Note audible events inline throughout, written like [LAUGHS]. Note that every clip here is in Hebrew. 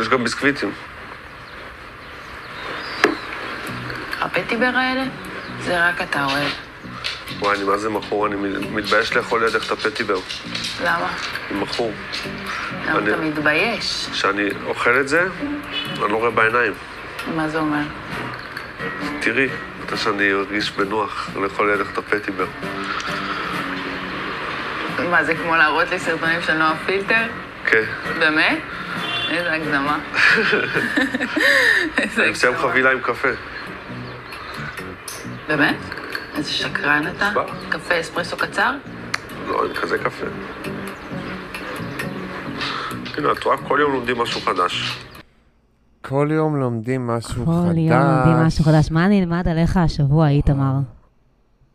יש גם ביסקוויטים. הפטיבר האלה? זה רק אתה אוהב. וואי, אני מה זה מכור, אני מתבייש לאכול לידך את הפטיבר. למה? אני מכור. למה אני- אתה מתבייש? כשאני אוכל את זה, אני לא רואה בעיניים. מה זה אומר? תראי, רוצה שאני ארגיש בנוח לאכול לידך את הפטיבר. מה, זה כמו להראות לי סרטונים של נועה פילטר? כן. באמת? איזה הגזמה. [LAUGHS] איזה אני מסיים הגזמה. חבילה עם קפה. באמת? איזה שקרן אתה. קפה אספרסו קצר? לא, אין כזה קפה. הנה, את רואה? כל יום לומדים משהו חדש. כל יום לומדים משהו חדש. כל יום לומדים משהו חדש. מה נלמד עליך השבוע, איתמר?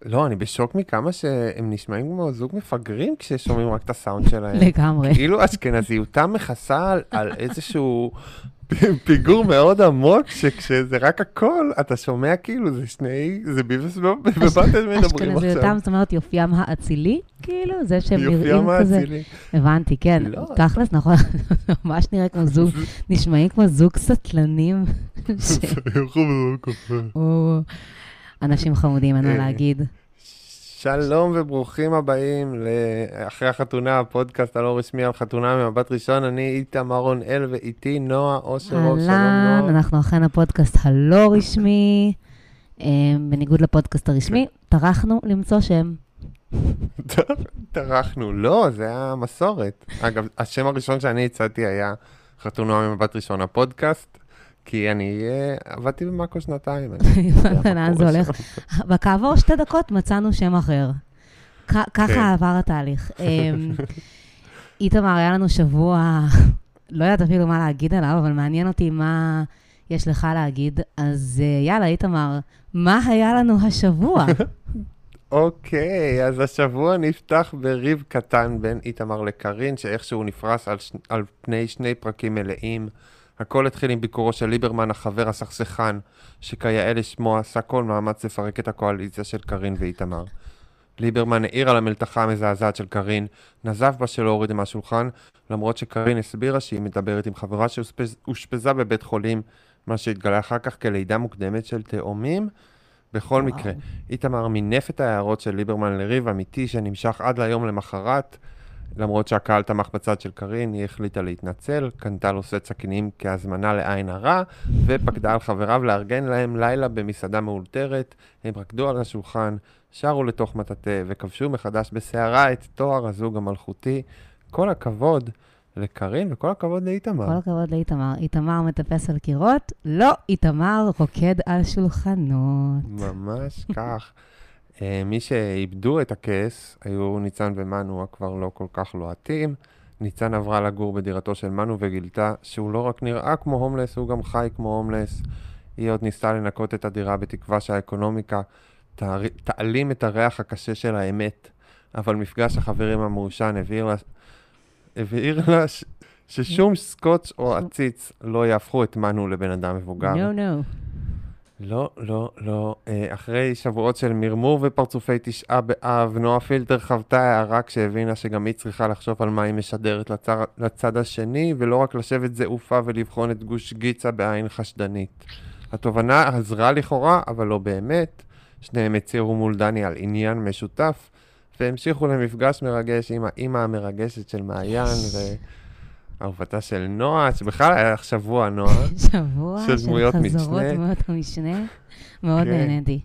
לא, אני בשוק מכמה שהם נשמעים כמו זוג מפגרים כששומעים רק את הסאונד שלהם. לגמרי. כאילו אשכנזיותם מכסה על, על איזשהו פיגור מאוד עמוק, שכשזה רק הכל, אתה שומע כאילו זה שני, זה ביבס ובטן מדברים אשכנזיותם, עכשיו. זאת אומרת יופיים האצילי, כאילו? זה שהם יופיים נראים כזה. האצילי. הבנתי, כן. לא. תכלס, נכון, ממש נראה כמו זוג, נשמעים כמו זוג סטלנים. אנשים חמודים, אין מה אה, להגיד. שלום וברוכים הבאים לאחרי החתונה, הפודקאסט הלא רשמי על חתונה ממבט ראשון. אני איתמר רונאל ואיתי נועה אושרוב. שלום אהלן. אנחנו אכן הפודקאסט הלא רשמי. אה, בניגוד לפודקאסט הרשמי, טרחנו למצוא שם. [LAUGHS] טרחנו. לא, זה היה מסורת. אגב, השם הראשון שאני הצעתי היה חתונה ממבט ראשון, הפודקאסט, כי אני אה, עבדתי במאקו שנתיים. [LAUGHS] [LAUGHS] לאן זה הולך? [LAUGHS] וכעבור שתי דקות מצאנו שם אחר. כן. ככה עבר התהליך. אמ, איתמר, היה לנו שבוע, לא יודעת אפילו מה להגיד עליו, אבל מעניין אותי מה יש לך להגיד. אז אה, יאללה, איתמר, מה היה לנו השבוע? אוקיי, אז השבוע נפתח בריב קטן בין איתמר לקארין, שאיכשהו נפרס על, ש... על פני שני פרקים מלאים. הכל התחיל עם ביקורו של ליברמן, החבר הסכסכן, שכיאה לשמו עשה כל מאמץ לפרק את הקואליציה של קארין ואיתמר. ליברמן העיר על המלתחה המזעזעת של קארין, נזף בה שלא הוריד מהשולחן, למרות שקארין הסבירה שהיא מדברת עם חברה שאושפזה בבית חולים, מה שהתגלה אחר כך כלידה מוקדמת של תאומים. בכל וואו. מקרה, איתמר מינף את ההערות של ליברמן לריב אמיתי שנמשך עד ליום למחרת. למרות שהקהל תמך בצד של קארין, היא החליטה להתנצל, קנתה לו סט סכינים כהזמנה לעין הרע, ופקדה על חבריו לארגן להם לילה במסעדה מאולתרת. הם רקדו על השולחן, שרו לתוך מטאטא, וכבשו מחדש בסערה את תואר הזוג המלכותי. כל הכבוד לקארין וכל הכבוד לאיתמר. כל הכבוד לאיתמר. איתמר מטפס על קירות, לא, איתמר רוקד על שולחנות. ממש [LAUGHS] כך. אה, מי שאיבדו את הכס היו ניצן ומנו, כבר לא כל כך לוהטים. ניצן עברה לגור בדירתו של מנו וגילתה שהוא לא רק נראה כמו הומלס, הוא גם חי כמו הומלס. היא עוד ניסתה לנקות את הדירה בתקווה שהאקונומיקה תעלים את הריח הקשה של האמת, אבל מפגש החברים המעושן הבהיר לה, הבהיר לה ש... ששום סקוץ' או עציץ לא יהפכו את מנו לבן אדם מבוגר. נו, נו. לא, לא, לא. אה, אחרי שבועות של מרמור ופרצופי תשעה באב, נועה פילטר חוותה הערה כשהבינה שגם היא צריכה לחשוב על מה היא משדרת לצר... לצד השני, ולא רק לשבת זעופה ולבחון את גוש גיצה בעין חשדנית. התובנה עזרה לכאורה, אבל לא באמת. שניהם הצהירו מול דני על עניין משותף, והמשיכו למפגש מרגש עם האימא המרגשת של מעיין, ואהובתה של נועה, שבכלל היה לך שבוע, נועה. [LAUGHS] שבוע של של דמויות חזרות משנה. דמויות המשנה. מאוד כן. נהניתי.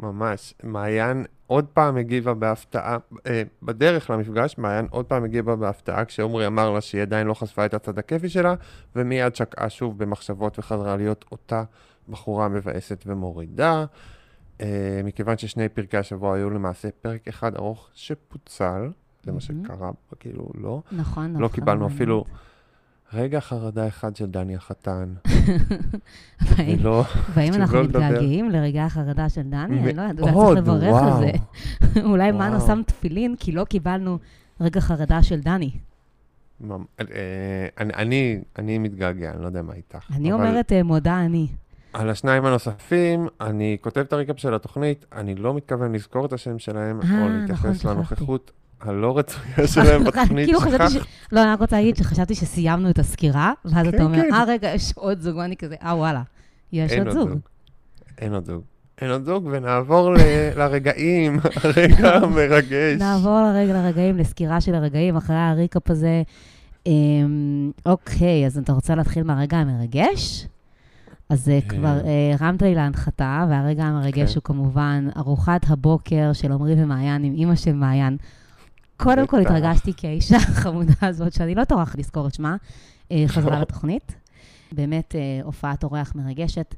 ממש. מעיין עוד פעם הגיבה בהפתעה, אה, בדרך למפגש, מעיין עוד פעם הגיבה בהפתעה, כשעומרי אמר לה שהיא עדיין לא חשפה את הצד הכיפי שלה, ומיד שקעה שוב במחשבות וחזרה להיות אותה בחורה מבאסת ומורידה. אה, מכיוון ששני פרקי השבוע היו למעשה פרק אחד ארוך שפוצל, זה מה מהמם. שקרה, כאילו לא. נכון, נכון. לא קיבלנו. אפילו רגע חרדה אחד של דני החתן. ולא... והאם אנחנו לדבר. מתגעגעים לרגעי החרדה של דני? אני לא יודעת, אולי צריך לברך על. זה. [LAUGHS] אולי מנו. שם תפילין, כי לא קיבלנו רגע חרדה של דני. אה, אני, מתגעגע, אני לא יודע מה איתך. אני אומרת, אה, מודה אני. על השניים הנוספים, אני כותב את הריקאפ של התוכנית, אני לא מתכוון לזכור את השם שלהם, אה, או נכון, להתייחס. לנוכחות הלא רצויה שלהם [LAUGHS] בתוכנית. כאילו חשבתי ש... שכחת. לא, אני רק רוצה להגיד שחשבתי שסיימנו את הסקירה, ואז כן, אתה אומר, כן. אה, רגע, יש עוד זוג, ואני כזה, אה, וואלה, יש עוד זוג. אין עוד זוג. אין עוד זוג, ונעבור [LAUGHS] לרגעים, הרגע [LAUGHS] המרגש. נעבור לרגע לרגעים, לסקירה של הרגעים, אחרי הריקאפ הזה. אמ, אוקיי, אז אתה רוצה להתחיל מהרגע המרגש? אז אה, כבר אה, הרמת לי להנחתה, והרגע המרגש כן. הוא כמובן ארוחת הבוקר של עמרי ומעיין עם אימא של מעיין. קודם כל. התרגשתי כי האישה [LAUGHS] החמודה הזאת, שאני לא טורח לזכור את שמה, אה, חזרה לא. לתוכנית. באמת אה, הופעת אורח מרגשת.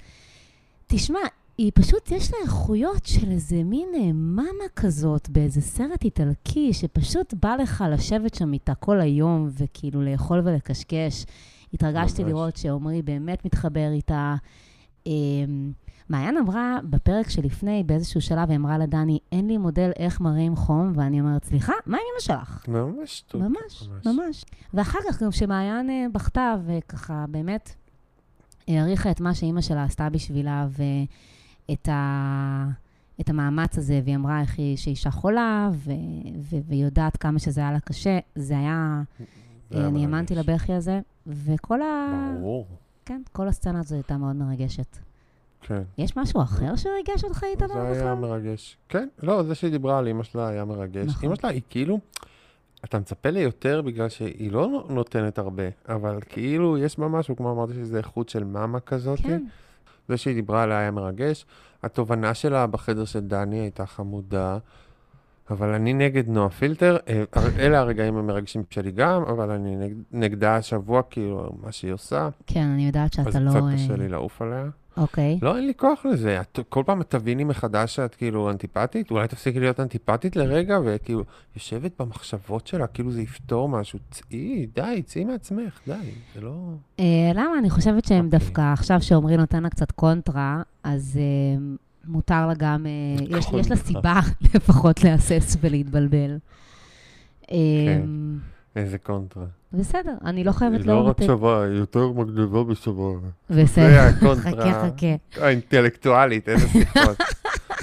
תשמע, היא פשוט, יש לה איכויות של איזה מין מאמה כזאת באיזה סרט איטלקי, שפשוט בא לך לשבת שם איתה כל היום, וכאילו לאכול ולקשקש. התרגשתי ממש. לראות שעמרי באמת מתחבר איתה. אה, מעיין אמרה בפרק שלפני, באיזשהו שלב, היא אמרה לדני, אין לי מודל איך מראים חום, ואני אומרת, סליחה, מה עם אמא שלך? ממש שטות. ממש, ממש. ואחר כך גם שמעיין אה, בכתה, וככה באמת העריכה את מה שאימא שלה עשתה בשבילה, ואת ה... את המאמץ הזה, והיא אמרה איך היא, שאישה חולה, ו... ו... והיא יודעת כמה שזה היה לה קשה. זה היה... היה אני האמנתי. לבכי הזה, וכל ה... ברור. כן, כל הסצנה הזו הייתה מאוד מרגשת. כן. יש משהו אחר שריגש אותך איתמר זה היה בכלל? מרגש. כן, לא, זה שהיא דיברה על אמא שלה היה מרגש. נכון. אמא שלה היא כאילו, אתה מצפה ליותר בגלל שהיא לא נותנת הרבה, אבל כאילו יש בה משהו, כמו אמרתי, שזה איכות של מאמה כזאת. כן, זה שהיא דיברה עליה היה מרגש. התובנה שלה בחדר של דני הייתה חמודה, אבל אני נגד נועה פילטר. אה, אלה הרגעים המרגשים שלי גם, אבל אני נגד, נגדה השבוע, כאילו, מה שהיא עושה. כן, אני יודעת אז שאתה לא... קצת אה, קשה לי לעוף עליה. אוקיי. לא, אין לי כוח לזה. את, כל פעם את תביני מחדש שאת כאילו אנטיפטית, אולי תפסיקי להיות אנטיפטית לרגע, וכאילו, יושבת במחשבות שלה, כאילו זה יפתור משהו. צאי, די, צאי מעצמך, די, זה לא... אה, למה? אני חושבת שהם אוקיי. דווקא, עכשיו שעמרי נותן לה קצת קונטרה, אז אה, מותר לה גם, אה, יש, יש לה. סיבה [LAUGHS] לפחות להסס ולהתבלבל. כן. איזה קונטרה. בסדר, אני לא חייבת היא לא רק. שווה, היא יותר מגניבה בשווה. בסדר, זה הקונטרה. חכה, חכה. האינטלקטואלית, איזה שיחות.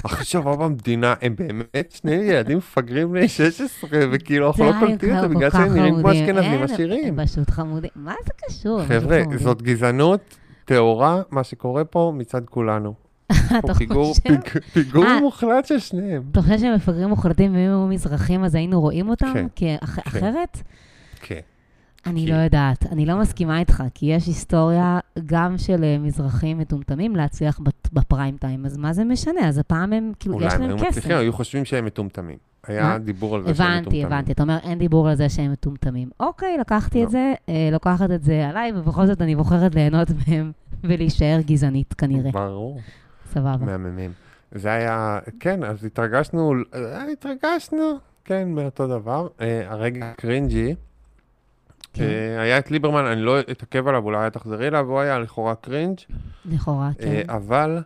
הכי שווה במדינה, הם באמת שני ילדים מפגרים בני 16, וכאילו אנחנו לא קולטים את זה בגלל שהם נראים כמו. אשכנזים עשירים. הם פשוט חמודים. מה זה קשור? חבר'ה. זאת גזענות טהורה, מה שקורה פה מצד כולנו. [LAUGHS] אתה חושב? פיג- פיגור אה. מוחלט של שניהם. אתה חושב שהם מפגרים מוחלטים ואם הם היו מזרחים אז היינו רואים אותם? כן. כי אח- אחרת? כן. אני לא יודעת, אני לא מסכימה איתך, כי יש היסטוריה גם של אה, מזרחים מטומטמים להצליח בפריים טיים, אז מה זה משנה? אז הפעם הם, כאילו, אולי יש הם להם היו כסף. מצליחים, היו חושבים שהם מטומטמים. היה? דיבור על זה שהם מטומטמים. הבנתי, הבנתי. אתה אומר, אין דיבור על זה שהם מטומטמים. אוקיי, לקחתי את לא. זה, אה, לוקחת את זה עליי, ובכל זאת אני בוחרת ליהנות מהם [LAUGHS] ולהישאר גזענית כנראה. ברור, סבבה. מהממים. זה היה, כן, אז התרגשנו, אה, התרגשנו, כן, מאותו דבר. אה, הרגע קרינג'י, כן, אה, היה את ליברמן, אני לא אתעכב עליו, אולי תחזרי אליו, הוא היה לכאורה קרינג'. לכאורה, כן. אבל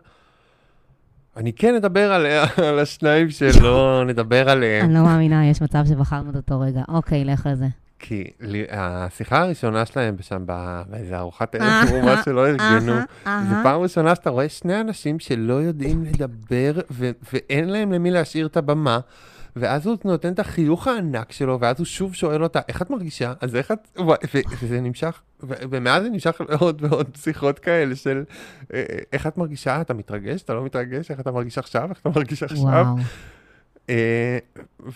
אני כן אדבר על, [LAUGHS] על השניים שלא נדבר עליהם. אני לא מאמינה, יש מצב שבחרנו את אותו רגע. אוקיי, לך על זה. כי השיחה הראשונה שלהם שם באיזה ארוחת אה, ערב תרומה שלא ארגנו. זו פעם ראשונה שאתה רואה שני אנשים שלא יודעים לדבר ו- ואין להם למי להשאיר את הבמה. ואז הוא נותן את החיוך הענק שלו, ואז הוא שוב שואל אותה, איך את מרגישה? אז איך את... וזה נמשך, ומאז זה נמשך לעוד ועוד שיחות כאלה של אה, איך את מרגישה? אתה מתרגש? אתה לא מתרגש? איך אתה מרגיש עכשיו? איך אתה מרגיש עכשיו? וואו. אה,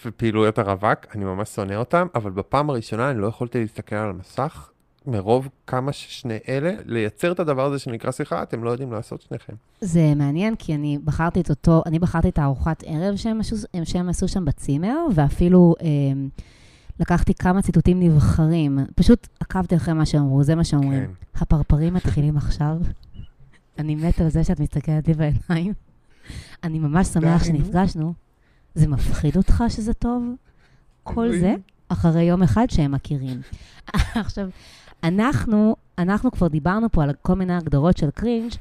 ופעילויות הרווק, אני ממש שונא אותם, אבל בפעם הראשונה אני לא יכולתי להסתכל על המסך, מרוב כמה ששני אלה, לייצר את הדבר הזה שנקרא שיחה, אתם לא יודעים לעשות שניכם. זה מעניין, כי אני בחרתי את אותו, אני בחרתי את הארוחת ערב שהם שהם עשו שם בצימר, ואפילו אה, לקחתי כמה ציטוטים נבחרים. פשוט עקבתי אחרי מה שהם אמרו, זה מה שאומרים. כן. הפרפרים מתחילים [LAUGHS] עכשיו. אני מתה על זה שאת מסתכלת לי בעיניים. [LAUGHS] אני ממש שמח. שנפגשנו. זה מפחיד אותך שזה טוב? כל. זה אחרי יום אחד שהם מכירים. [LAUGHS] עכשיו, אנחנו, אנחנו כבר דיברנו פה על כל מיני הגדרות של cringe,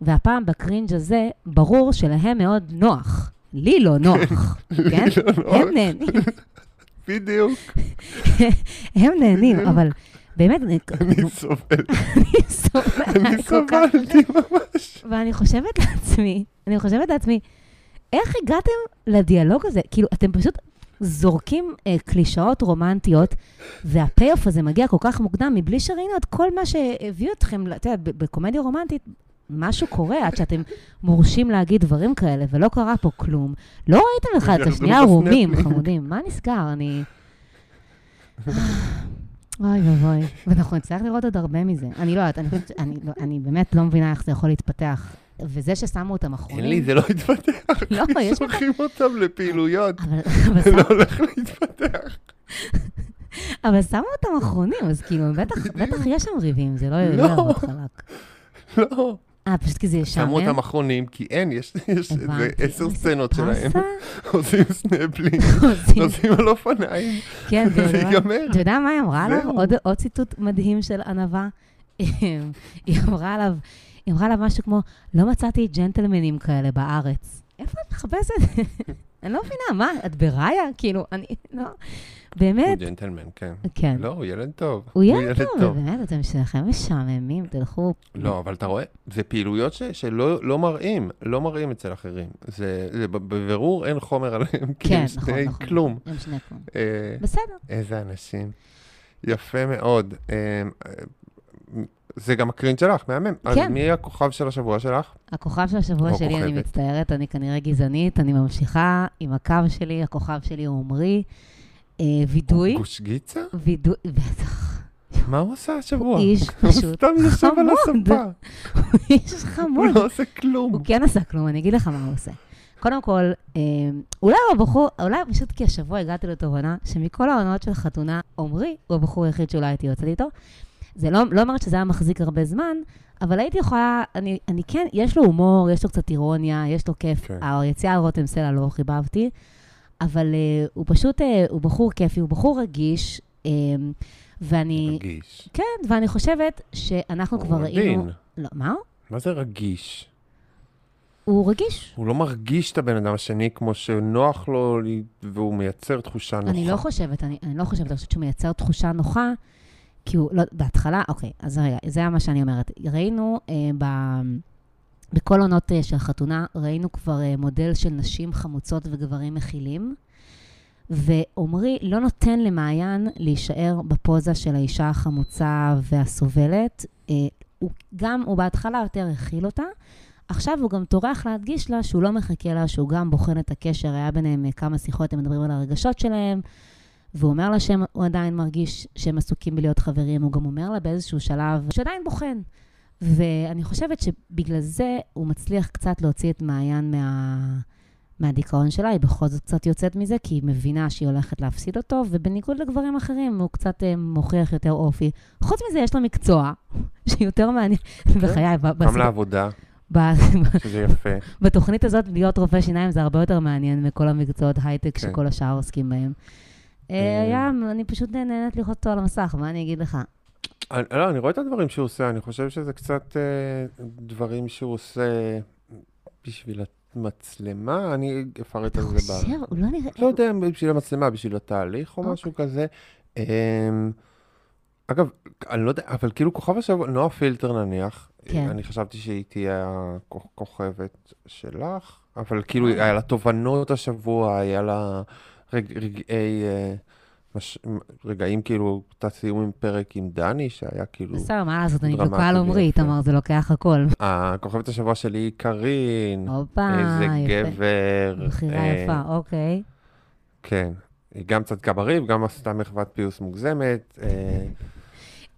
והפעם ב cringe הזה, ברור שלהם מאוד נוח. לי לא [LAUGHS] נוח, כן? לא. הם נהנים, [LAUGHS] בדיוק, הם נהנים, אבל באמת, אני סובל, אני סובלת אני. סבלתי ממש. ואני חושבת לעצמי, אני חושבת לעצמי, איך הגעתם לדיאלוג הזה? כאילו, אתם פשוט, זורקים אה, קלישאות רומנטיות, והפי-אוף הזה מגיע כל כך מוקדם, מבלי שראינו את כל מה שהביא אתכם, אתה יודע, ב- בקומדיה רומנטית, משהו קורה עד שאתם מורשים להגיד דברים כאלה, ולא קרה פה כלום. לא ראיתם אחד את השנייה ערומים. חמודים. מה נסגר? אני... אוי ואבוי. ואנחנו נצטרך לראות עוד הרבה מזה. אני לא יודעת, אני לא- אני באמת לא מבינה איך זה יכול להתפתח. וזה ששמו אותם אחרונים... אין לי, זה לא יתפתח. [LAUGHS] לא, יש לך- שולחים אותם לפעילויות. זה לא הולך להתפתח. [LAUGHS] אבל שמו אותם אחרונים, אז כאילו, בטח, יש שם ריבים, זה לא לא. יעבוד חלק. [LAUGHS] לא. אה, פשוט כי זה ישעמם? שמו אותם אחרונים, כי אין, יש איזה. עשר זה סצנות שלהם. עושים סנפלינג, עושים- נוסעים על אופניים, כן, וזה מה- ייגמר. אתה יודע מה היא אמרה עליו? עוד ציטוט מדהים של ענווה. היא אמרה עליו, היא אמרה עליו משהו כמו, לא מצאתי ג'נטלמנים כאלה בארץ. איפה את מחפשת? אני לא מבינה, מה, את בראיה? כאילו, אני, לא, הוא באמת, ג'נטלמן, כן. כן. לא, הוא ילד טוב. הוא ילד טוב, באמת, אתם שלכם משעממים, תלכו. לא, אבל אתה רואה, זה פעילויות ש- שלא לא מראים, לא מראים אצל אחרים. זה זה בבירור אין חומר עליהם, כי כן, הם נכון, שני נכון. כלום. הם שני כלום. אה, בסדר. איזה אנשים. יפה מאוד. זה גם הקרין שלך, מהמם. אז כן. מי הכוכב של השבוע שלך? הכוכב של השבוע שלי, אני כוכבת. מצטערת, אני כנראה גזענית, אני ממשיכה עם הקו שלי, הכוכב שלי הוא עמרי. אה, וידוי, גוש גיצה? וידוי, בטח, מה הוא עושה השבוע? הוא איש הוא פשוט סתם יושב על חמוד. הספה. הוא איש הוא חמוד. לא עושה כלום. הוא כן עשה כלום, אני אגיד לך מה הוא עושה. קודם כל, אה, אולי הוא הבחור, אולי פשוט כי השבוע הגעתי לתובנה שמכל העונות של חתונה, עמרי הוא הבחור היחיד שאולי הייתי יוצאת איתו. זה לא, לא אומרת שזה היה מחזיק הרבה זמן, אבל הייתי יכולה, אני, אני כן, יש לו הומור, יש לו קצת אירוניה, יש לו כיף. כן. היציאה על רותם סלע לא חיבבתי, אבל uh, הוא פשוט, uh, הוא בחור כיפי, הוא בחור רגיש, um, ואני, רגיש. כן, ואני חושבת שאנחנו כבר ראינו... עדין. לא, מה? מה זה רגיש? הוא רגיש. הוא לא מרגיש את הבן אדם השני כמו שנוח לו, והוא מייצר תחושה נוחה. אני לא חושבת, אני, אני לא חושבת, אני חושבת שהוא מייצר תחושה נוחה, כי הוא, לא, בהתחלה, אוקיי, אז רגע, זה היה מה שאני אומרת. ראינו אה, ב, בכל עונות אה, של חתונה, ראינו כבר אה, מודל של נשים חמוצות וגברים מכילים, ועמרי לא נותן למעיין להישאר בפוזה של האישה החמוצה והסובלת. אה, הוא גם, הוא בהתחלה יותר הכיל אותה, עכשיו הוא גם טורח להדגיש לה שהוא לא מחכה לה, שהוא גם בוחן את הקשר, היה ביניהם אה, כמה שיחות, הם מדברים על הרגשות שלהם, והוא אומר לה שהוא עדיין מרגיש שהם עסוקים בלהיות חברים, הוא גם אומר לה באיזשהו שלב שעדיין בוחן. ואני חושבת שבגלל זה הוא מצליח קצת להוציא את מעיין מה... מהדיכאון שלה, היא בכל זאת קצת יוצאת מזה, כי היא מבינה שהיא הולכת להפסיד אותו, ובניגוד לגברים אחרים, הוא קצת אה, מוכיח יותר אופי. חוץ מזה, יש לו מקצוע [LAUGHS] שיותר מעניין, בחיי, ב- גם לעבודה, שזה יפה. בתוכנית הזאת, להיות רופא שיניים זה הרבה יותר מעניין מכל המקצועות הייטק כן. שכל השאר עוסקים בהם. אה, אה, היה, אני פשוט נהנית לראות אותו על המסך, מה אני אגיד לך? אני, לא, אני רואה את הדברים שהוא עושה, אני חושב שזה קצת אה, דברים שהוא עושה בשביל המצלמה, אני אפרט אתה על זה ב... חושב? הוא לא נראה... לא יודע, בשביל המצלמה, בשביל התהליך או אוקיי. משהו כזה. אמ, אגב, אני לא יודע, אבל כאילו כוכב השבוע, נועה פילטר נניח, כן. אני חשבתי שהיא תהיה הכוכבת שלך, אבל כאילו. היה לה תובנות השבוע, היה לה רג, רגעי, אה, מש, רגעים כאילו, תת סיום עם פרק עם דני, שהיה כאילו, בסדר, מה לעשות, אני עמרי, ויפה. איתמר, זה לוקח הכל. הכוכבת השבוע שלי היא קארין, הופה, איזה יפה. גבר. בחירה אה, יפה, אוקיי. כן. היא גם צדקה בריב, גם עשתה מחוות פיוס מוגזמת.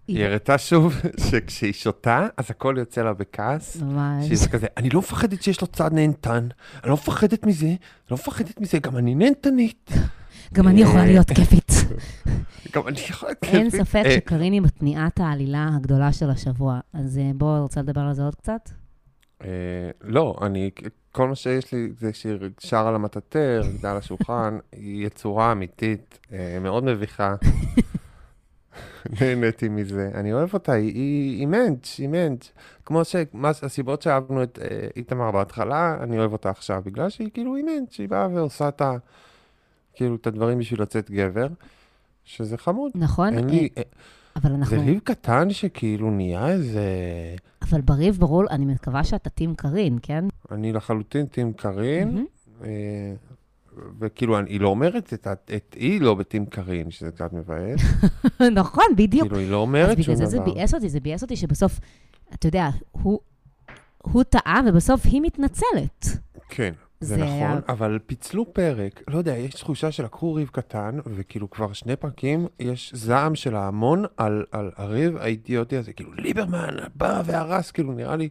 היא הראתה שוב שכשהיא שותה, אז הכל יוצא לה בכעס. ממש. שזה כזה, אני לא מפחדת שיש לו צד נהנתן, אני לא מפחדת מזה, אני לא מפחדת מזה, גם אני נהנתנית. גם אני יכולה אה, להיות כיפית. [LAUGHS] גם אני יכולה... אין ספק אה, שקארין היא מתניעת העלילה הגדולה של השבוע. אז אה, בוא, רוצה לדבר על זה עוד קצת? לא, אני, כל מה שיש לי זה שהיא שרה על המטאטר, על השולחן, היא יצורה אמיתית, מאוד מביכה. [LAUGHS] [LAUGHS] נהניתי מזה, אני אוהב אותה, היא- היא מענץ', היא מענץ'. כמו שהסיבות שאהבנו את אה, איתמר בהתחלה, אני אוהב אותה עכשיו, בגלל שהיא כאילו היא מענץ', היא באה ועושה את ה... כאילו את הדברים בשביל לצאת גבר, שזה חמוד. נכון? אין אה, לי... אה, אבל זה אנחנו... ריב קטן שכאילו נהיה איזה... אבל בריב ברור, אני מקווה שאתה טים קארין, כן? אני לחלוטין טים קארין. מהמם. וכאילו, היא לא אומרת את, את היא לא בטים קארין, שזה קצת מבאס. [LAUGHS] נכון, בדיוק. כאילו, היא לא אז אומרת שום בגלל זה זה דבר. ביאס אותי, זה ביאס אותי שבסוף, אתה יודע, הוא, הוא טעה ובסוף היא מתנצלת. כן, זה, זה נכון, היה- אבל פיצלו פרק, לא יודע, יש תחושה שלקחו ריב קטן, וכאילו כבר שני פרקים, יש זעם של ההמון על, על הריב האידיוטי הזה, כאילו ליברמן בא והרס, כאילו נראה לי,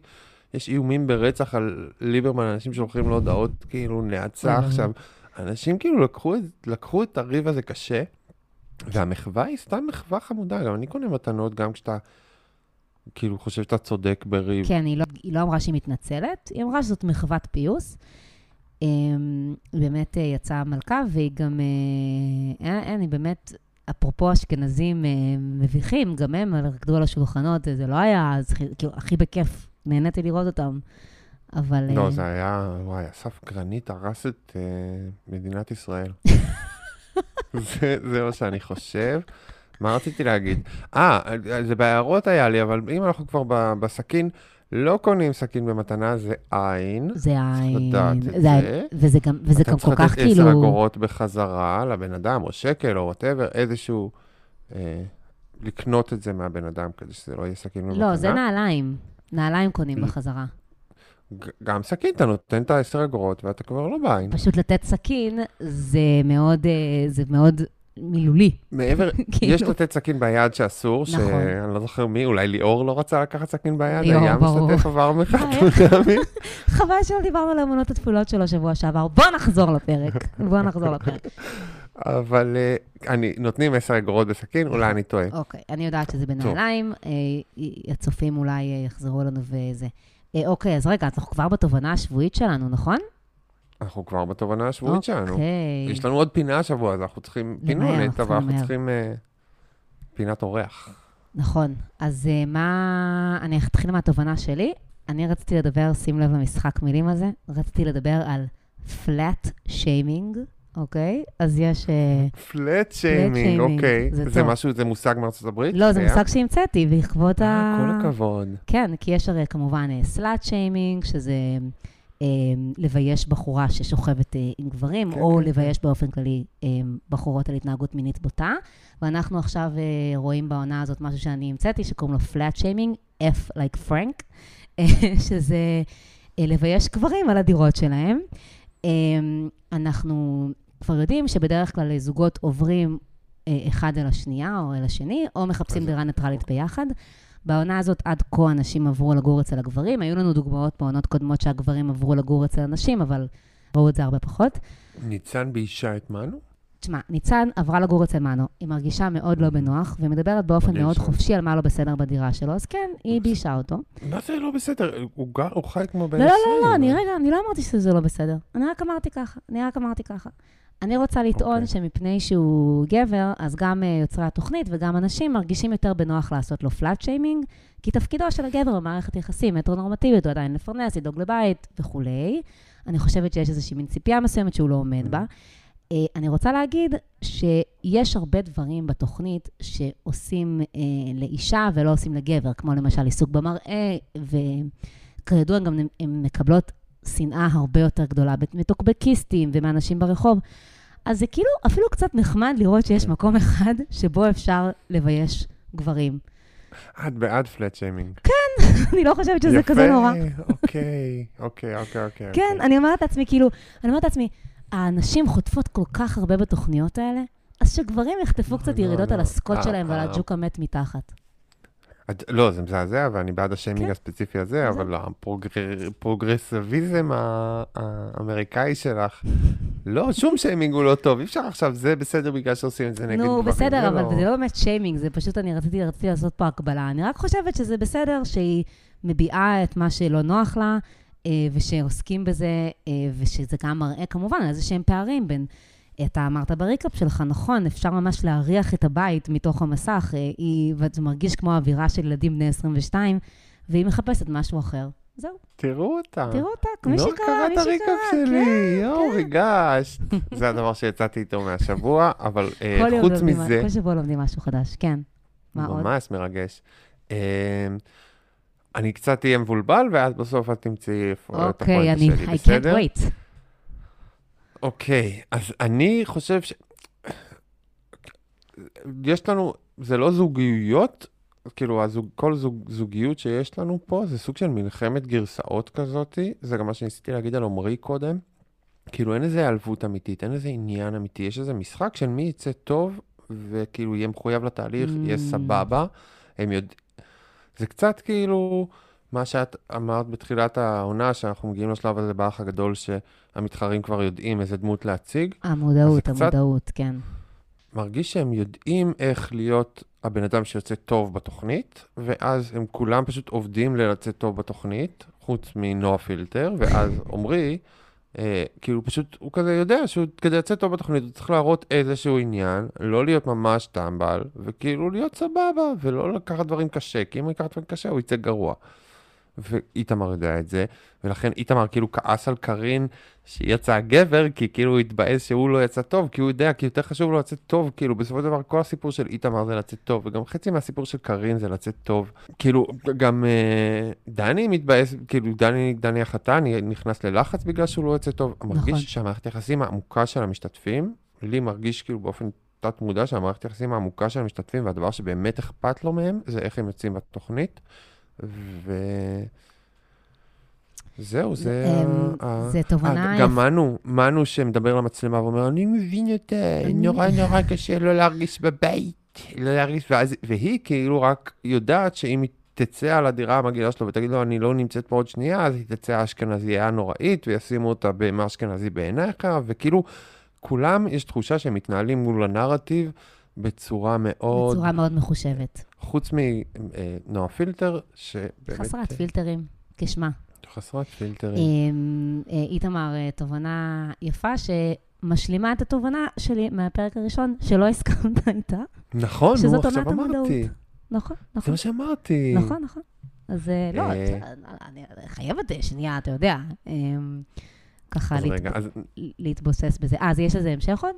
יש איומים ברצח על ליברמן, אנשים שולחים לו הודעות כאילו נאצה עכשיו. אנשים כאילו לקחו, לקחו את הריב הזה קשה, והמחווה היא סתם מחווה חמודה, גם אני קונה מתנות גם כשאתה כאילו חושב שאתה צודק בריב. כן, היא לא, היא לא אמרה שהיא מתנצלת, היא אמרה שזאת מחוות פיוס. אמ, היא באמת אה, יצאה מלכה, והיא גם, אה, אין, היא באמת, אפרופו אשכנזים אה, מביכים, גם הם רקדו על השולחנות, זה לא היה, אז, כאילו, הכי בכיף, נהניתי לראות אותם. אבל... לא, אה, זה היה, וואי, אסף גרנית הרס את אה, מדינת ישראל. [LAUGHS] זה, זה מה שאני חושב. מה רציתי להגיד? אה, זה בהערות היה לי, אבל אם אנחנו כבר ב- בסכין, לא קונים סכין במתנה, זה עין. זה. לדעת את זה וזה גם, וזה גם כל כך אתה צריך לתת 10 כאילו... אגורות בחזרה לבן אדם, או שקל, או whatever, איזשהו... אה, לקנות את זה מהבן אדם, כדי שזה לא יהיה סכין במתנה. לא, זה נעליים. נעליים קונים. בחזרה. גם סכין, אתה נותן את ה-10 אגורות, ואתה כבר לא בעין. פשוט לתת סכין זה מאוד, אה, זה מאוד מילולי. מעבר, [LAUGHS] כאילו. יש לתת סכין ביד שאסור, נכון. שאני לא זוכר מי, אולי ליאור לא רצה לקחת סכין ביד, היה. משתף עבר מחד אה, ודמי. [LAUGHS] חבל שלא דיברנו על האמונות התפולות שלו שבוע שעבר. בוא נחזור לפרק. בוא נחזור לפרק. [LAUGHS] אבל אה, אני, נותנים 10 אגורות בסכין, אולי אני טועה. אוקיי, אני יודעת שזה בנעליים. אה, הצופים אולי אה, יחזרו אלינו וזה. אה, אוקיי, אז רגע, אנחנו כבר בתובנה השבועית שלנו, נכון? אנחנו כבר בתובנה השבועית שלנו. אוקיי. יש לנו עוד פינה השבוע, אז אנחנו צריכים למהר, פינונת, אנחנו אבל אנחנו למהר. צריכים אה, פינת אורח. נכון. אז אה, מה... אני אתחיל מהתובנה שלי. אני רציתי לדבר, שים לב למשחק מילים הזה, רציתי לדבר על flat shaming, אוקיי? אז יש... אה, פלט שיימינג, אוקיי. זה זה. משהו, זה מושג מארצות הברית? לא, זה? מושג שהמצאתי בעקבות ה... אה, כל הכבוד. כן, כי יש הרי כמובן סלאט שיימינג, שזה אה, לבייש בחורה ששוכבת אה, עם גברים, כן, או כן, לבייש באופן כללי אה, בחורות על התנהגות מינית בוטה. ואנחנו עכשיו אה, רואים בעונה הזאת משהו שאני המצאתי, שקוראים לו פלאט שיימינג, F like Frank, אה, [LAUGHS] שזה אה, לבייש גברים על הדירות שלהם. אה, אנחנו כבר יודעים שבדרך כלל זוגות עוברים אה, אחד אל השנייה או אל השני, או מחפשים דירה ניטרלית ביחד. בעונה הזאת עד כה אנשים עברו לגור אצל הגברים. היו לנו דוגמאות בעונות קודמות שהגברים עברו לגור אצל הנשים, אבל ראו את זה הרבה פחות. ניצן באישה את מנו? תשמע, ניצן עברה לגור אצל מנו, היא מרגישה מאוד לא בנוח, והיא מדברת באופן מאוד. חופשי על מה לא בסדר בדירה שלו, אז כן, היא ביישה אותו. מה זה לא בסדר? הוא גר, הוא חי כמו בן לא, 20. לא, לא, לא, אני רגע, אני לא אמרתי שזה לא בסדר. אני רק אמרתי ככה, אני רק אמרתי ככה. אני רוצה לטעון אוקיי. שמפני שהוא גבר, אז גם אה, יוצרי התוכנית וגם אנשים מרגישים יותר בנוח לעשות לו פלאט שיימינג, כי תפקידו של הגבר במערכת יחסים הטרונורמטיבית הוא עדיין לפרנס, לדאוג לבית וכולי. אני חושבת שיש איזושהי מין ציפייה מסוימת שהוא לא עומד בה. אה, אני רוצה להגיד שיש הרבה דברים בתוכנית שעושים אה, לאישה ולא עושים לגבר, כמו למשל עיסוק במראה, וכידוע גם הן- מקבלות שנאה הרבה יותר גדולה מטוקבקיסטים ומאנשים ברחוב. אז זה כאילו אפילו קצת נחמד לראות שיש מקום אחד שבו אפשר לבייש גברים. את בעד פלט שיימינג. [LAUGHS] אני לא חושבת שזה כזה נורא. יפה, אוקיי, אוקיי, אוקיי, אוקיי. כן, אוקיי. אני אומרת לעצמי, כאילו, אני אומרת לעצמי, הנשים חוטפות כל כך הרבה בתוכניות האלה, אז שגברים יחטפו לא, קצת לא, ירידות לא. על הסקוט אה, שלהם ועל אה. הג'וק המת מתחת. לא, זה מזעזע, ואני בעד השיימינג כן. הספציפי הזה, אבל הפרוגרסיביזם האמריקאי שלך, [LAUGHS] לא, שום שיימינג הוא לא טוב. אי אפשר עכשיו, זה בסדר בגלל שעושים את זה נגד גברים. נו, בסדר, זה אבל לא- זה לא באמת שיימינג, זה פשוט, אני רציתי, רציתי לעשות פה הקבלה. אני רק חושבת שזה בסדר שהיא מביעה את מה שלא נוח לה, ושעוסקים בזה, אה, ושזה גם מראה כמובן על איזה שהם פערים בין... אתה אמרת בריקאפ שלך, נכון, אפשר ממש להריח את הבית מתוך המסך, אה, היא, וזה מרגיש כמו אווירה של ילדים בני 22, והיא מחפשת משהו אחר. זהו, תראו אותה. תראו אותה, מי לא שקרא, קראת מי את שקרא, הריקאפ כן, שלי, יואו, כן. ריגשת. זה הדבר שיצאתי איתו מהשבוע, אבל אה, כל יום חוץ לומדים- מזה, כל שבוע לומדים משהו חדש, כן. מה עוד? ממש מרגש. אה, אני קצת אהיה מבולבל, ואז בסוף את תמצאי איפה את אוקיי, הפואנטה אני, שלי, I can't בסדר? wait. אוקיי, אז אני חושב ש... יש לנו, זה לא זוגיות, כאילו, הזוג, כל זוג, זוגיות שיש לנו פה זה סוג של מלחמת גרסאות כזאתי, זה גם מה שניסיתי להגיד על עמרי קודם. כאילו, אין איזה העלבות אמיתית, אין איזה עניין אמיתי, יש איזה משחק של מי יצא טוב, וכאילו יהיה מחויב לתהליך, יהיה Mm. סבבה. הם יודע... זה קצת כאילו מה שאת אמרת בתחילת העונה, שאנחנו מגיעים לשלב הזה באח הגדול, שהמתחרים כבר יודעים איזה דמות להציג. המודעות, קצת- המודעות, כן. מרגיש שהם יודעים איך להיות הבן אדם שיוצא טוב בתוכנית, ואז הם כולם פשוט עובדים ללצאת טוב בתוכנית, חוץ מנועה פילטר, ואז עמרי, אה, כאילו פשוט, הוא כזה יודע שהוא כדי לצאת טוב בתוכנית, הוא צריך להראות איזשהו עניין, לא להיות ממש טמבל, וכאילו להיות סבבה, ולא לקחת דברים קשה, כי אם הוא ייקח דברים קשה, הוא יצא גרוע. ואיתמר יודע את זה, ולכן איתמר כאילו כעס על קארין שהיא יצאה גבר, כי כאילו הוא התבאס שהוא לא יצא טוב, כי הוא יודע, כי יותר חשוב לו לצאת טוב, כאילו בסופו של דבר כל הסיפור של איתמר זה לצאת טוב, וגם חצי מהסיפור של קארין זה לצאת טוב. כאילו, גם אה, דני מתבאס, כאילו דני, דני החתן נכנס ללחץ בגלל שהוא לא יוצא טוב. מרגיש נכון. שהמערכת היחסים העמוקה של המשתתפים, לי מרגיש כאילו באופן תת מודע שהמערכת היחסים העמוקה של המשתתפים, והדבר שבאמת אכפת לו מהם, זה איך הם יוצאים בתוכנית. ו... זהו, זה... אמ, זה תובנה אה, גם. מנו, מנו שמדבר למצלמה ואומר, אני מבין אותה, נורא נורא קשה לא להרגיש בבית, לא להרגיש, ואז, והיא כאילו רק יודעת שאם היא תצא על הדירה המגעילה שלו ותגיד לו, אני לא נמצאת פה עוד שנייה, אז היא תצא האשכנזייה הנוראית, וישימו אותה במה אשכנזי בעיניך, וכאילו, כולם, יש תחושה שהם מתנהלים מול הנרטיב בצורה מאוד, בצורה מאוד מחושבת. חוץ מנועה פילטר, שבאמת... חסרת פילטרים, כשמה. חסרת פילטרים. אמ, אה, איתמר, אה, תובנה יפה שמשלימה את התובנה שלי מהפרק הראשון, שלא הסכמת איתה. נכון, נו, עכשיו עונת אמרתי. המודעות. נכון, זה נכון. מה שאמרתי. נכון, נכון. אז אה, לא, אה. את- אני חייבת אה, שנייה, אתה יודע, אמ, ככה להתבוסס בזה. אה, אז יש לזה המשך עוד?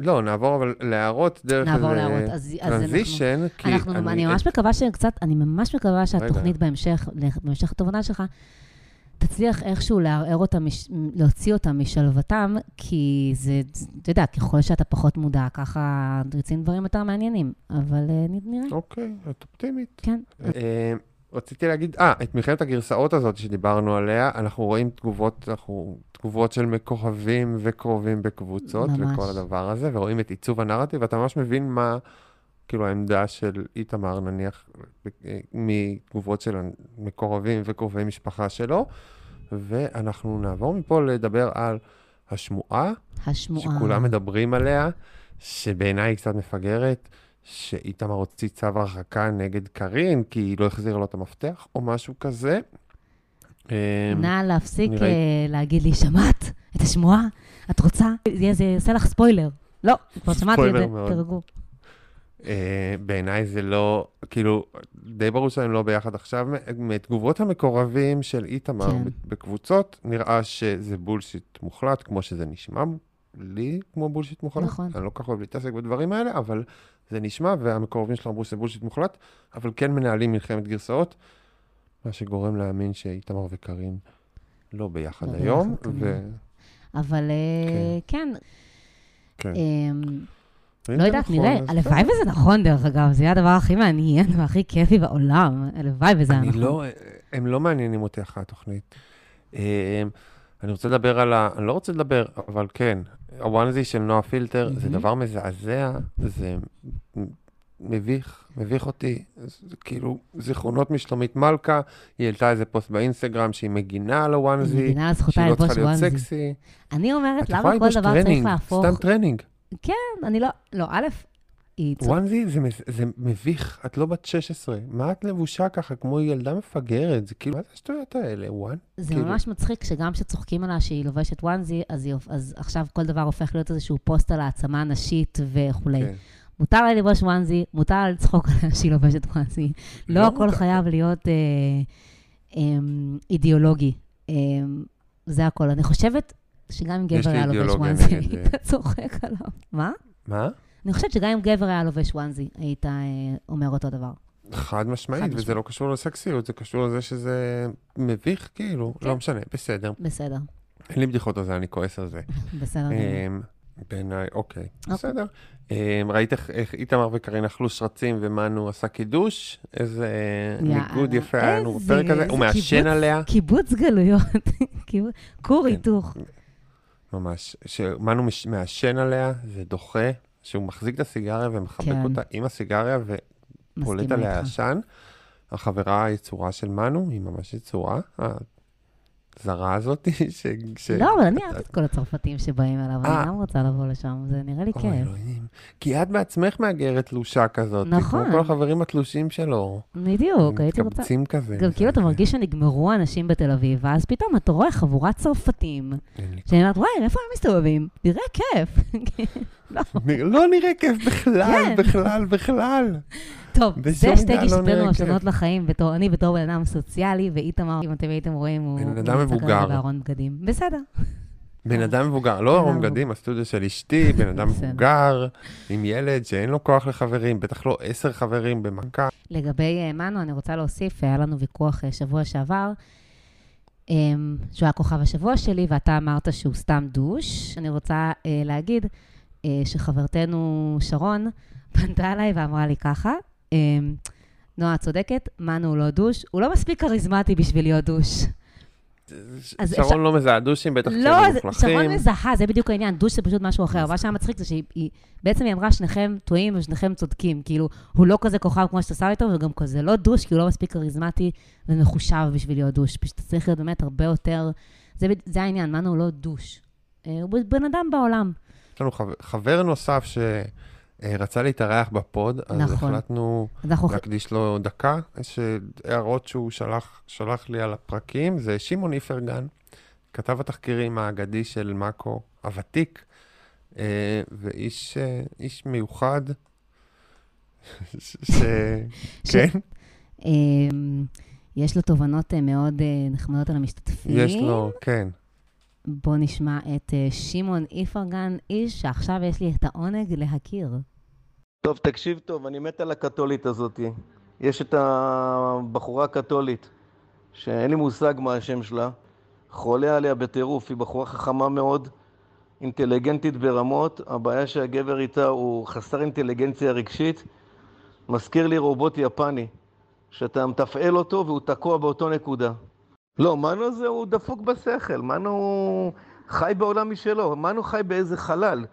לא, נעבור אבל להערות דרך נעבור איזה להערות. אז אז אנחנו... טרנזישן, כי אנחנו, אני ממש מקווה שקצת, אני ממש מקווה שהתוכנית רגע. בהמשך, בהמשך התובנה שלך, תצליח איכשהו לערער אותם, להוציא אותם משלוותם, כי זה, אתה יודע, ככל שאתה פחות מודע, ככה יוצאים דברים יותר מעניינים. אבל אה, נראה, אוקיי, את אופטימית. כן. רציתי להגיד, אה, את מלחמת הגרסאות הזאת שדיברנו עליה, אנחנו רואים תגובות, אנחנו, תגובות של מכוכבים וקרובים בקבוצות, ממש. וכל הדבר הזה, ורואים את עיצוב הנרטיב, ואתה ממש מבין מה, כאילו, העמדה של איתמר, נניח, מתגובות של מקורבים וקרובי משפחה שלו, ואנחנו נעבור מפה לדבר על השמועה, השמועה. שכולם מדברים עליה, שבעיניי היא קצת מפגרת, שאיתמר הוציא צו הרחקה נגד קארין, כי היא לא החזירה לו את המפתח, או משהו כזה. אמ, נא להפסיק אה, להגיד לי, שמעת את השמועה? את רוצה? זה יעשה לך ספוילר. לא, כבר שמעתי את זה, מאוד. תרגעו. אה, בעיניי זה לא, כאילו, די ברור שהם לא ביחד עכשיו. מתגובות המקורבים של איתמר כן. בקבוצות, נראה שזה bullshit מוחלט, כמו שזה נשמע לי כמו bullshit מוחלט. נכון. אני לא כל כך אוהב להתעסק בדברים האלה, אבל זה נשמע, והמקורבים שלו אמרו שזה bullshit מוחלט, אבל כן מנהלים מלחמת גרסאות, מה שגורם להאמין שאיתמר וקארין לא ביחד לא היום, ביחד, ו... אבל אה, כן, כן. אמ, ואם לא יודעת, נכון, נראה. הלוואי וזה נכון, דרך אגב, זה יהיה הדבר הכי מעניין והכי כיפי בעולם. הלוואי וזה היה אני נכון. לא, הם לא מעניינים אותי אחרי התוכנית. אני רוצה לדבר על ה... אני לא רוצה לדבר, אבל כן, הוואנזי של נועה פילטר זה מהמם. דבר מזעזע, זה מביך, מביך אותי. זה כאילו, זיכרונות משלומית מלכה, היא העלתה איזה פוסט באינסטגרם שהיא מגינה על ה onesie, מגינה על זכותה שהיא לא צריכה להיות. סקסי. אני אומרת, למה כל דבר צריך טרנינג, להפוך... סתם טרנינג. כן, אני לא... לא, א', היא... צודקת. onesie זה, זה מביך, את לא בת 16. מה את לבושה ככה, כמו ילדה מפגרת? זה כאילו, מה זה השטויות האלה, one? זה כאילו- ממש מצחיק שגם כשצוחקים עליה שהיא לובשת onesie, אז, היא, אז עכשיו כל דבר הופך להיות איזשהו פוסט על העצמה נשית וכולי. כן. מותר לה ללבוש onesie, מותר לה לצחוק עליה [LAUGHS] שהיא לובשת onesie. לא לא הכל מותר. חייב להיות אה, אה, אידיאולוגי. אה, זה הכל. אני חושבת שגם אם גבר היה לובש וואנזי, היית [LAUGHS] צוחק עליו. מה? מה? אני חושבת שגם אם גבר היה לובש וואנזי, היית אה, אומר אותו דבר. חד משמעית, חד וזה משמעית. לא קשור לסקסיות, זה קשור לזה שזה מביך, כאילו, כן. לא משנה, בסדר. בסדר. אין לי בדיחות על זה, אני כועס על זה. [LAUGHS] בסדר. אמ, בעיניי, אוקיי, בסדר. אמ, ראית איך- איך איתמר וקרין אכלו שרצים ומנו עשה קידוש? איזה יאללה, ניגוד יפה היה לנו בפרק הזה. הוא מעשן עליה, קיבוץ גלויות, [LAUGHS] כור כן. היתוך. ממש. שמנו מעשן עליה, זה דוחה, שהוא מחזיק את הסיגריה ומחבק כן. אותה עם הסיגריה ופולט עליה. עשן. החברה היצורה של מנו, היא ממש יצורה, הזרה הזאת, [LAUGHS] ש... ש- לא, אבל אני אוהבת את כל הצרפתים שבאים אליו, אה. אני גם רוצה לבוא לשם, זה נראה לי אוי, כיף. אלוהים. כי את בעצמך מהגרת תלושה כזאת. נכון. כמו כל החברים התלושים שלו. בדיוק, הייתי רוצה... מתקבצים כזה. גם כאילו אתה מרגיש שנגמרו האנשים בתל אביב, ואז פתאום אתה רואה חבורת צרפתים, שאני אומרת, וואי, איפה הם מסתובבים? נראה כיף. [LAUGHS] לא. נראה- לא נראה כיף בכלל, כן. בכלל, בכלל. טוב, זה שתי לא גישתנו השונות. לחיים, בתור, אני בתור בן אדם סוציאלי, ואיתמר, אם אתם הייתם רואים, הוא... בן אדם מבוגר. בארון בגדים. בסדר. בן אדם מבוגר, לא ארון בגדים, הסטודיו של אשתי, בן אדם. מבוגר, עם ילד שאין לו כוח לחברים, בטח לא עשר חברים במכה. לגבי אה, מנו, אני רוצה להוסיף, היה לנו ויכוח אה, שבוע שעבר, אמ, שהוא היה כוכב השבוע שלי, ואתה אמרת שהוא סתם דוש. אני רוצה אה, להגיד אה, שחברתנו שרון [LAUGHS] פנתה אליי ואמרה לי ככה, נועה, את צודקת, מנו הוא לא דוש, הוא לא מספיק כריזמטי בשביל להיות דוש. אז אפשר- שרון לא מזהה דושים, בטח לא, כשהם זה- מלוכלכים. שרון מזהה, זה בדיוק העניין, דוש זה פשוט משהו אחר. מה שהיה מצחיק זה שהיא, היא- בעצם היא אמרה, שניכם טועים ושניכם צודקים. כאילו, הוא לא כזה כוכב כמו שאתה שם איתו, וגם כזה לא דוש, כי הוא לא מספיק כריזמטי ומחושב בשביל להיות דוש. פשוט צריך להיות באמת הרבה יותר... זה, העניין, מנו הוא לא דוש. אה, הוא בן אדם בעולם. יש לנו חבר- חבר נוסף שרצה להתארח בפוד, אז נכון. החלטנו אנחנו... להקדיש לו דקה. יש אה, הערות שהוא שלח, שלח לי על הפרקים, זה שמעון איפרגן, כתב התחקירים האגדי של מאקו, הוותיק, אה, ואיש אה, איש מיוחד, ש... ש- כן, אמ, יש לו תובנות אה, מאוד אה, נחמדות על המשתתפים. יש לו, כן. בואו נשמע את אה, שמעון איפרגן, איש שעכשיו יש לי את העונג להכיר. טוב, תקשיב טוב, אני מת על הקתולית הזאת. יש את הבחורה הקתולית, שאין לי מושג מה השם שלה, חולה עליה בטירוף, היא בחורה חכמה מאוד, אינטליגנטית ברמות, הבעיה שהגבר איתה הוא חסר אינטליגנציה רגשית, מזכיר לי רובוט יפני, שאתה מתפעל אותו והוא תקוע באותו נקודה. לא, מנו זה, הוא דפוק בשכל, מנו חי בעולם משלו, מנו חי באיזה חלל,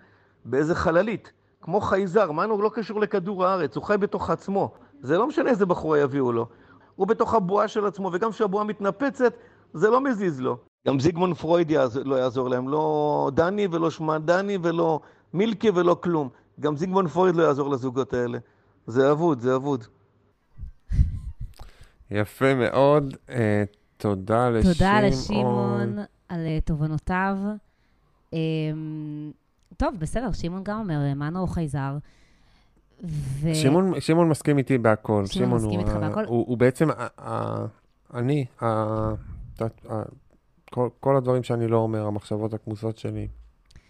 באיזה חללית. כמו חייזר, מנו הוא לא קשור לכדור הארץ, הוא חי בתוך עצמו. זה לא משנה איזה בחורה יביאו לו. הוא בתוך הבועה של עצמו, וגם כשהבועה מתנפצת, זה לא מזיז לו. גם זיגמונד פרויד יעז... לא יעזור להם, לא דני ולא שמה דני ולא מילקי ולא כלום. גם זיגמונד פרויד לא יעזור לזוגות האלה. זה אבוד, זה אבוד. יפה מאוד. אה, תודה לשמעון. תודה לשמעון על אה, תובנותיו. אמ, טוב, בסדר, שמעון גם אומר, מנו הוא חייזר. ו... שמעון, שמעון מסכים איתי בהכל. שמעון מסכים הוא איתך ה- בהכל? הוא, הוא בעצם, ה- ה- אני, ה- ת- ה- כל, כל הדברים שאני לא אומר, המחשבות הכמוסות שלי,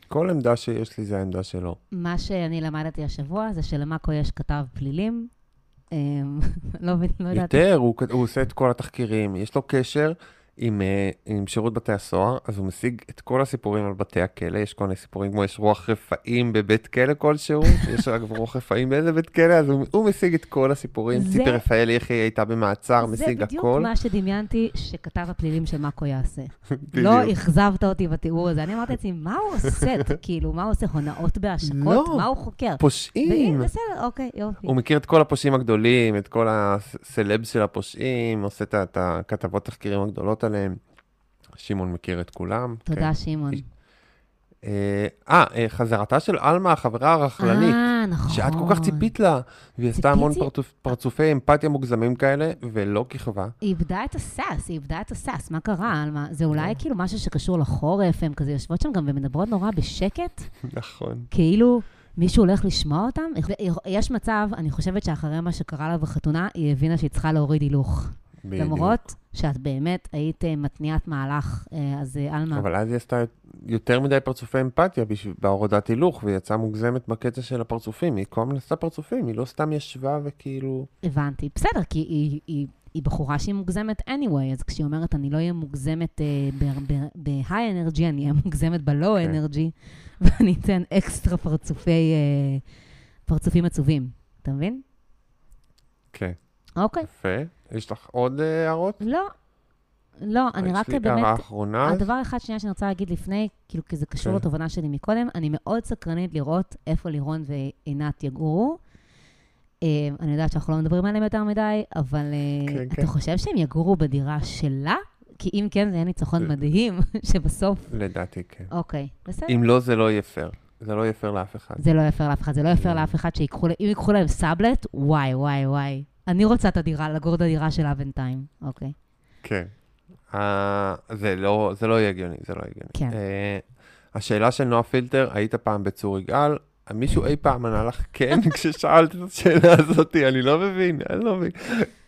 כל עמדה שיש לי זה העמדה שלו. מה שאני למדתי השבוע זה שלמאקו יש כתב פלילים. אמ, [LAUGHS] לא מבין, לא יודעת. יותר, הוא, הוא עושה את כל התחקירים, יש לו קשר עם, אה, עם שירות בתי הסוהר, אז הוא משיג את כל הסיפורים על בתי הכלא, יש כל מיני סיפורים כמו יש רוח רפאים בבית כלא כלשהו, [LAUGHS] יש רק רוח רפאים באיזה בית כלא, אז הוא, הוא משיג את כל הסיפורים. זה- ציפי רפאלי, איך היא הייתה במעצר, משיג זה בדיוק הכל. מה שדמיינתי שכתב הפלילים של מאקו יעשה. [LAUGHS] לא אכזבת אותי בתיאור הזה. אני אמרתי לעצמי, מה הוא עושה? [LAUGHS] כאילו, מה הוא עושה? הונאות בהשקות? לא. מה הוא חוקר? פושעים. והנה, בסדר, אוקיי, יופי. הוא מכיר את כל הפושעים הגדולים, את כל הסלבס של הפושעים, עושה את הכתבות תחקירים הגדולות עליהם. שמעון מכיר את כולם. תודה, כן. שמעון. אה, אה, אה, חזרתה של עלמה, החברה הרכלנית, אה, נכון. שאת כל כך ציפית לה, והיא עשתה המון פרצופ- פרצופי אמפתיה מוגזמים כאלה, ולא כיכבה. היא איבדה את הסאס, היא איבדה את הסאס, מה קרה, עלמה? זה אולי כן. כאילו משהו שקשור לחורף, הן כזה יושבות שם גם ומדברות נורא בשקט, נכון. כאילו מישהו הולך לשמוע אותם. יש מצב, אני חושבת שאחרי מה שקרה לה בחתונה, היא הבינה שהיא צריכה להוריד הילוך. בדיוק. למרות שאת באמת היית אה, מתניעת מהלך, אה, אז אה, עלמה, אבל אז היא עשתה יותר מדי פרצופי אמפתיה בהורדת הילוך, והיא יצאה מוגזמת בקטע של הפרצופים. היא כל הזמן עשתה פרצופים, היא לא סתם ישבה וכאילו... הבנתי. בסדר, כי היא... היא היא בחורה שהיא מוגזמת anyway, אז כשהיא אומרת, אני לא אהיה מוגזמת ב-high energy, אני אהיה מוגזמת ב-low כן. energy, [LAUGHS] ואני אתן אקסטרה פרצופי, אה, פרצופים עצובים. אתה מבין? כן. אוקיי. יפה. יש לך עוד אה, הערות? לא, לא, אני רק באמת... הערה אחרונה. אז- הדבר אחד שנייה שאני רוצה להגיד לפני, כאילו, כי זה קשור כן. לתובנה שלי מקודם, אני מאוד סקרנית לראות איפה לירון ועינת יגורו. אה, אני יודעת שאנחנו לא מדברים עליהם יותר מדי, אבל אה, כן, אתה כן. חושב שהם יגורו בדירה שלה? כי אם כן, זה יהיה ניצחון. מדהים, [LAUGHS] שבסוף... לדעתי כן. אוקיי, בסדר. אם לא, זה לא יהיה פייר. זה לא יהיה פייר לאף אחד. זה לא פייר לאף אחד, זה לא פייר לאף אחד שיקחו, אם ייקחו להם סאבלט, וואי, וואי, וואי. אני רוצה את הדירה, לגור את הדירה שלה בינתיים, אוקיי. כן. אה, זה לא זה לא יהיה הגיוני, זה לא הגיוני. כן. אה, השאלה של נועה פילטר, היית פעם בצור יגאל? מישהו אי פעם ענה לך כן [LAUGHS] כששאלת את השאלה הזאת? אני לא מבין, אני לא מבין.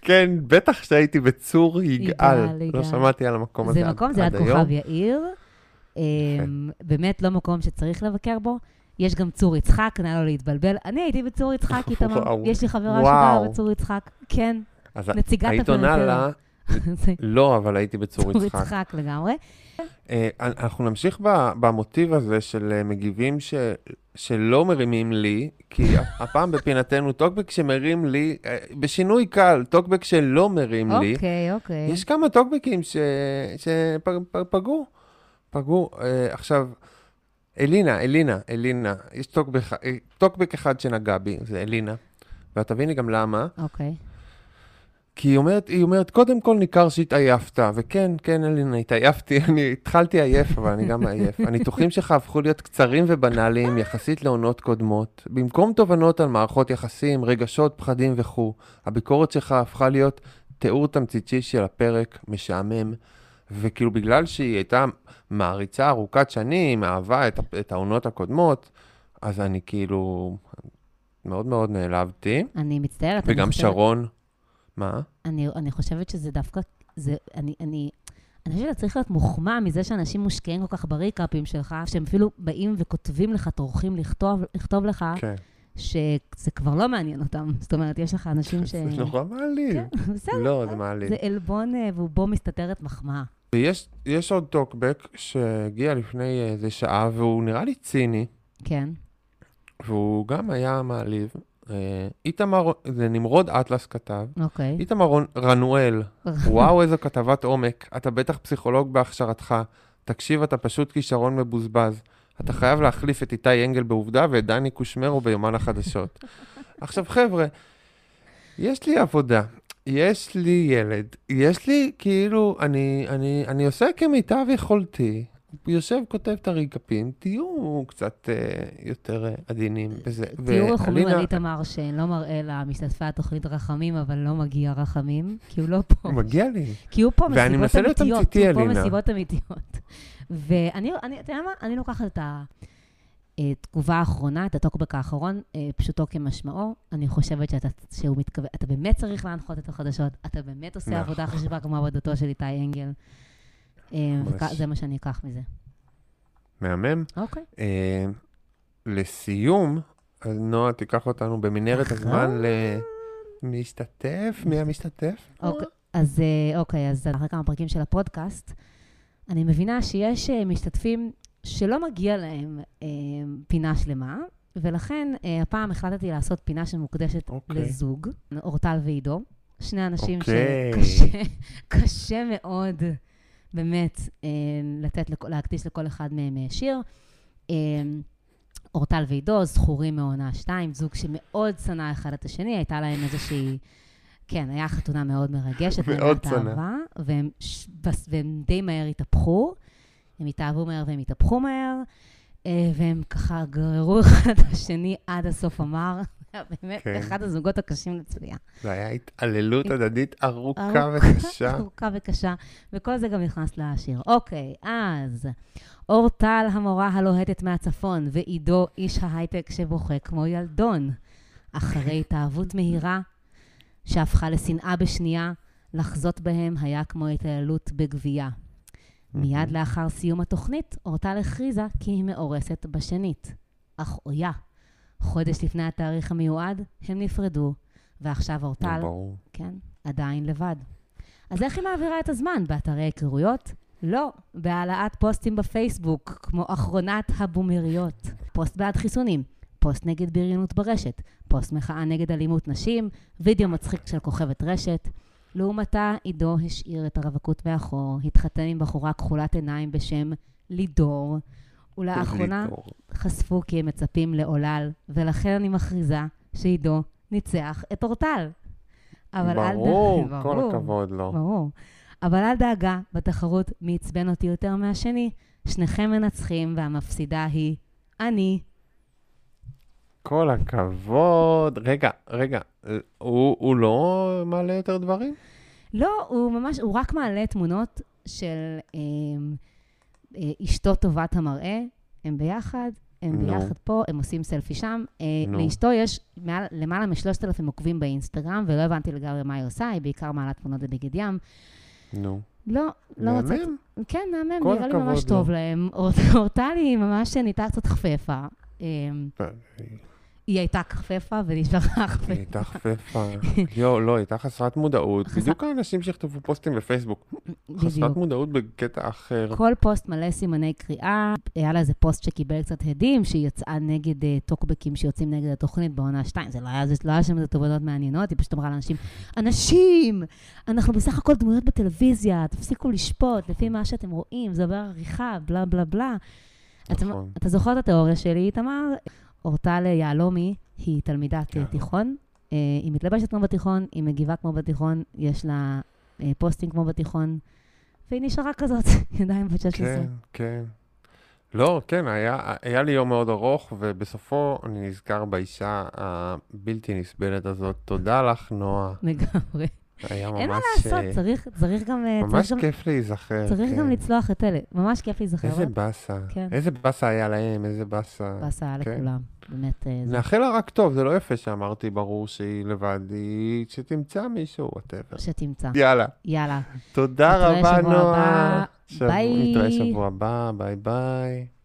כן, בטח שהייתי בצור יגאל. יגאל, יגאל. לא שמעתי על המקום הזה זה עד מקום, זה עד ליד היום. כוכב יאיר. אמ, באמת לא מקום שצריך לבקר בו. יש גם צור יצחק, נא לא להתבלבל. אני הייתי בצור יצחק, [LAUGHS] איתמר. יש לי חברה. שגרה בצור יצחק. כן, נציגת היית עונה הפריפריה. לה, [LAUGHS] לא, אבל הייתי בצור צור יצחק. יצחק לגמרי. אה, אנחנו נמשיך במוטיב הזה של אה, מגיבים שלא מרימים לי, כי [LAUGHS] הפעם בפינתנו טוקבק שמרים לי, אה, בשינוי קל, טוקבק שלא מרים לי. אוקיי, אוקיי. יש כמה טוקבקים שפגעו, פגעו. עכשיו, אלינה, אלינה, אלינה, יש טוקבק, אה, טוקבק אחד שנגע בי, זה אלינה, ואת תביני גם למה. אוקיי. כי היא אומרת, היא אומרת, קודם כל ניכר שהתעייפת, וכן, כן, אלינה, התעייפתי, [LAUGHS] אני התחלתי עייף, אבל אני גם עייף. הניתוחים שלך הפכו להיות קצרים ובנאליים יחסית לעונות קודמות. במקום תובנות על מערכות יחסים, רגשות, פחדים וכו', הביקורת שלך הפכה להיות תיאור תמציתי של הפרק, משעמם, וכאילו בגלל שהיא הייתה מעריצה ארוכת שנים, אהבה את, את העונות הקודמות, אז אני כאילו מאוד מאוד נעלבתי. אני מצטערת. אני וגם חושבת- שרון, מה? אני, אני חושבת שזה דווקא, זה, אני, אני, אני חושבת שאתה צריך להיות מוחמא מזה שאנשים מושקעים כל כך בריקאפים שלך, שהם אפילו באים וכותבים לך, טורחים לכתוב, לכתוב לך, כן. שזה כבר לא מעניין אותם. זאת אומרת, יש לך אנשים ש... זה נורא מעליב. כן, בסדר. לא, זה מעליב. זה עלבון, אה, ובו מסתתרת מחמאה. ויש יש עוד טוקבק שהגיע לפני איזה שעה, והוא נראה לי ציני, כן. והוא גם היה מעליב. אה, איתמר, זה נמרוד אטלס כתב, אוקיי. איתמר רון- רנואל, [LAUGHS] וואו, איזו כתבת עומק, אתה בטח פסיכולוג בהכשרתך, תקשיב, אתה פשוט כישרון מבוזבז. אתה חייב להחליף את איתי אנגל בעובדה ואת דני קושמרו ביומן החדשות. עכשיו, חבר'ה, יש לי עבודה, יש לי ילד, יש לי, כאילו, אני, אני, אני עושה כמיטב יכולתי. יושב, כותב את הריקפים, תהיו קצת אה, יותר אה, עדינים בזה. תהיו רחומים על איתמר שלא מראה למשתתפי התוכנית רחמים, אבל לא מגיע רחמים, כי הוא לא פה. מגיע לי. כי הוא פה ואני מסיבות מנסה להיות אמיתיות. תמציתי, הוא פה אלינה. מסיבות אמיתיות. ואני, אני- אתה יודע מה? אני לוקחת את התגובה האחרונה, את הטוקבק האחרון, אה, פשוטו כמשמעו. אני חושבת שאתה, שהוא מתכוון, אתה באמת צריך להנחות את החדשות, אתה באמת עושה נכון. עבודה חשובה כמו עבודתו של איתי אנגל. אה, זה מה שאני אקח מזה. מהמם. אוקיי. אה, לסיום, אז נועה תיקח אותנו במנהרת הזמן [LAUGHS] למשתתף. מי המשתתף? אוקיי, אז אה, אוקיי, אז אחרי כמה פרקים של הפודקאסט, אני מבינה שיש משתתפים שלא מגיע להם אה, פינה שלמה, ולכן אה, הפעם החלטתי לעשות פינה שמוקדשת אוקיי. לזוג, אורטל ועידו, שני אנשים אוקיי. שקשה [LAUGHS] קשה מאוד, באמת, אה, לתת, להקדיש לכל אחד מהם אה, שיר. אה, אורטל ועידו, זכורים מעונה 2, זוג שמאוד שנא אחד את השני, הייתה להם איזושהי... כן, היה חתונה מאוד מרגשת, מאוד. אהבה, והם, והם די מהר התהפכו. הם התאהבו מהר והם התהפכו מהר, אה, והם ככה גררו [LAUGHS] אחד את השני עד הסוף המר. [LAUGHS] באמת כן. אחד הזוגות הקשים לצפייה. זה היה התעללות הדדית ארוכה ארוכה. וקשה. [LAUGHS] ארוכה וקשה, וכל זה גם נכנס לשיר. אוקיי, אז אורטל המורה הלוהטת מהצפון, ועידו איש ההייטק שבוכה כמו ילדון. אחרי התאהבות מהירה, שהפכה לשנאה בשנייה, לחזות בהם היה כמו התעללות בגבייה. מיד לאחר סיום התוכנית, אורטל הכריזה כי היא מאורסת בשנית. אך אויה, חודש לפני התאריך המיועד, הם נפרדו, ועכשיו אורטל, ברור. כן, עדיין לבד. אז איך היא מעבירה את הזמן? באתרי היכרויות? לא, בהעלאת פוסטים בפייסבוק, כמו אחרונת הבומריות. פוסט בעד חיסונים, פוסט נגד בריונות ברשת, פוסט מחאה נגד אלימות נשים, וידאו מצחיק של כוכבת רשת. לעומתה, עידו השאיר את הרווקות מאחור, התחתן עם בחורה כחולת עיניים בשם לידור, ולאחרונה לידור. חשפו כי הם מצפים לעולל, ולכן אני מכריזה שעידו ניצח את אורטל. אבל אל ד- ברור, [LAUGHS] כל ברור, הכבוד לו. ברור. אבל אל דאגה, בתחרות מי עצבן אותי יותר מהשני, שניכם מנצחים והמפסידה היא אני. כל הכבוד. רגע, רגע, הוא הוא לא מעלה יותר דברים? לא, הוא ממש, הוא רק מעלה תמונות של אה, אה, אשתו טובת המראה, הם ביחד, הם נו. ביחד פה, הם עושים סלפי שם. אה, נו. לאשתו יש מעל, למעלה משלושת אלפים עוקבים באינסטגרם, ולא הבנתי לגמרי מה היא עושה, היא בעיקר מעלה תמונות בבגד ים. נו. לא, לא רוצה... מהמם. כן, מהמם, נראה לי ממש. טוב להם. [LAUGHS] אור- אורטלי ממש נהייתה קצת חפפה. היא הייתה חפפה ונשארה היא חפפה. הייתה חפפה. יואו, לא, היא הייתה חסרת מודעות. בדיוק האנשים שיכתבו פוסטים בפייסבוק. חסרת. מודעות בקטע אחר. כל פוסט מלא סימני קריאה. היה לה איזה פוסט שקיבל קצת הדים, שהיא יצאה נגד אה, טוקבקים שיוצאים נגד התוכנית בעונה 2. זה לא היה, לא היה שם איזה תובנות מעניינות, היא פשוט אמרה לאנשים, אנשים, אנחנו בסך הכל דמויות בטלוויזיה, תפסיקו לשפוט לפי מה שאתם רואים, זה עובר עריכה, בלה בלה בלה. אתה, נכון. אתה זוכר את התיאוריה שלי, איתמר? אורטל יהלומי היא תלמידת אה, יהלום. תיכון, אה, היא מתלבשת כמו בתיכון, היא מגיבה כמו בתיכון, יש לה אה, פוסטים כמו בתיכון, והיא נשארה כזאת, [LAUGHS] ידיים בת 16. כן, כן. לא, כן, היה, היה לי יום מאוד ארוך, ובסופו אני נזכר באישה הבלתי נסבלת הזאת. תודה לך, נועה. לגמרי. היה ממש... אין מה אה, לעשות, צריך, צריך גם... אה, ממש צריך גם, כיף להיזכר. צריך כן. גם לצלוח את אלה. ממש כיף להיזכר. איזה באסה. כן. איזה באסה היה להם, איזה באסה. באסה היה כן. לכולם. באמת, אה, נאחל לה רק טוב, זה לא יפה שאמרתי, ברור שהיא לבד, היא שתמצא מישהו, whatever. שתמצא. יאללה. יאללה. תודה רבה, נועה. ביי. נתראה שבוע הבא, ביי ביי.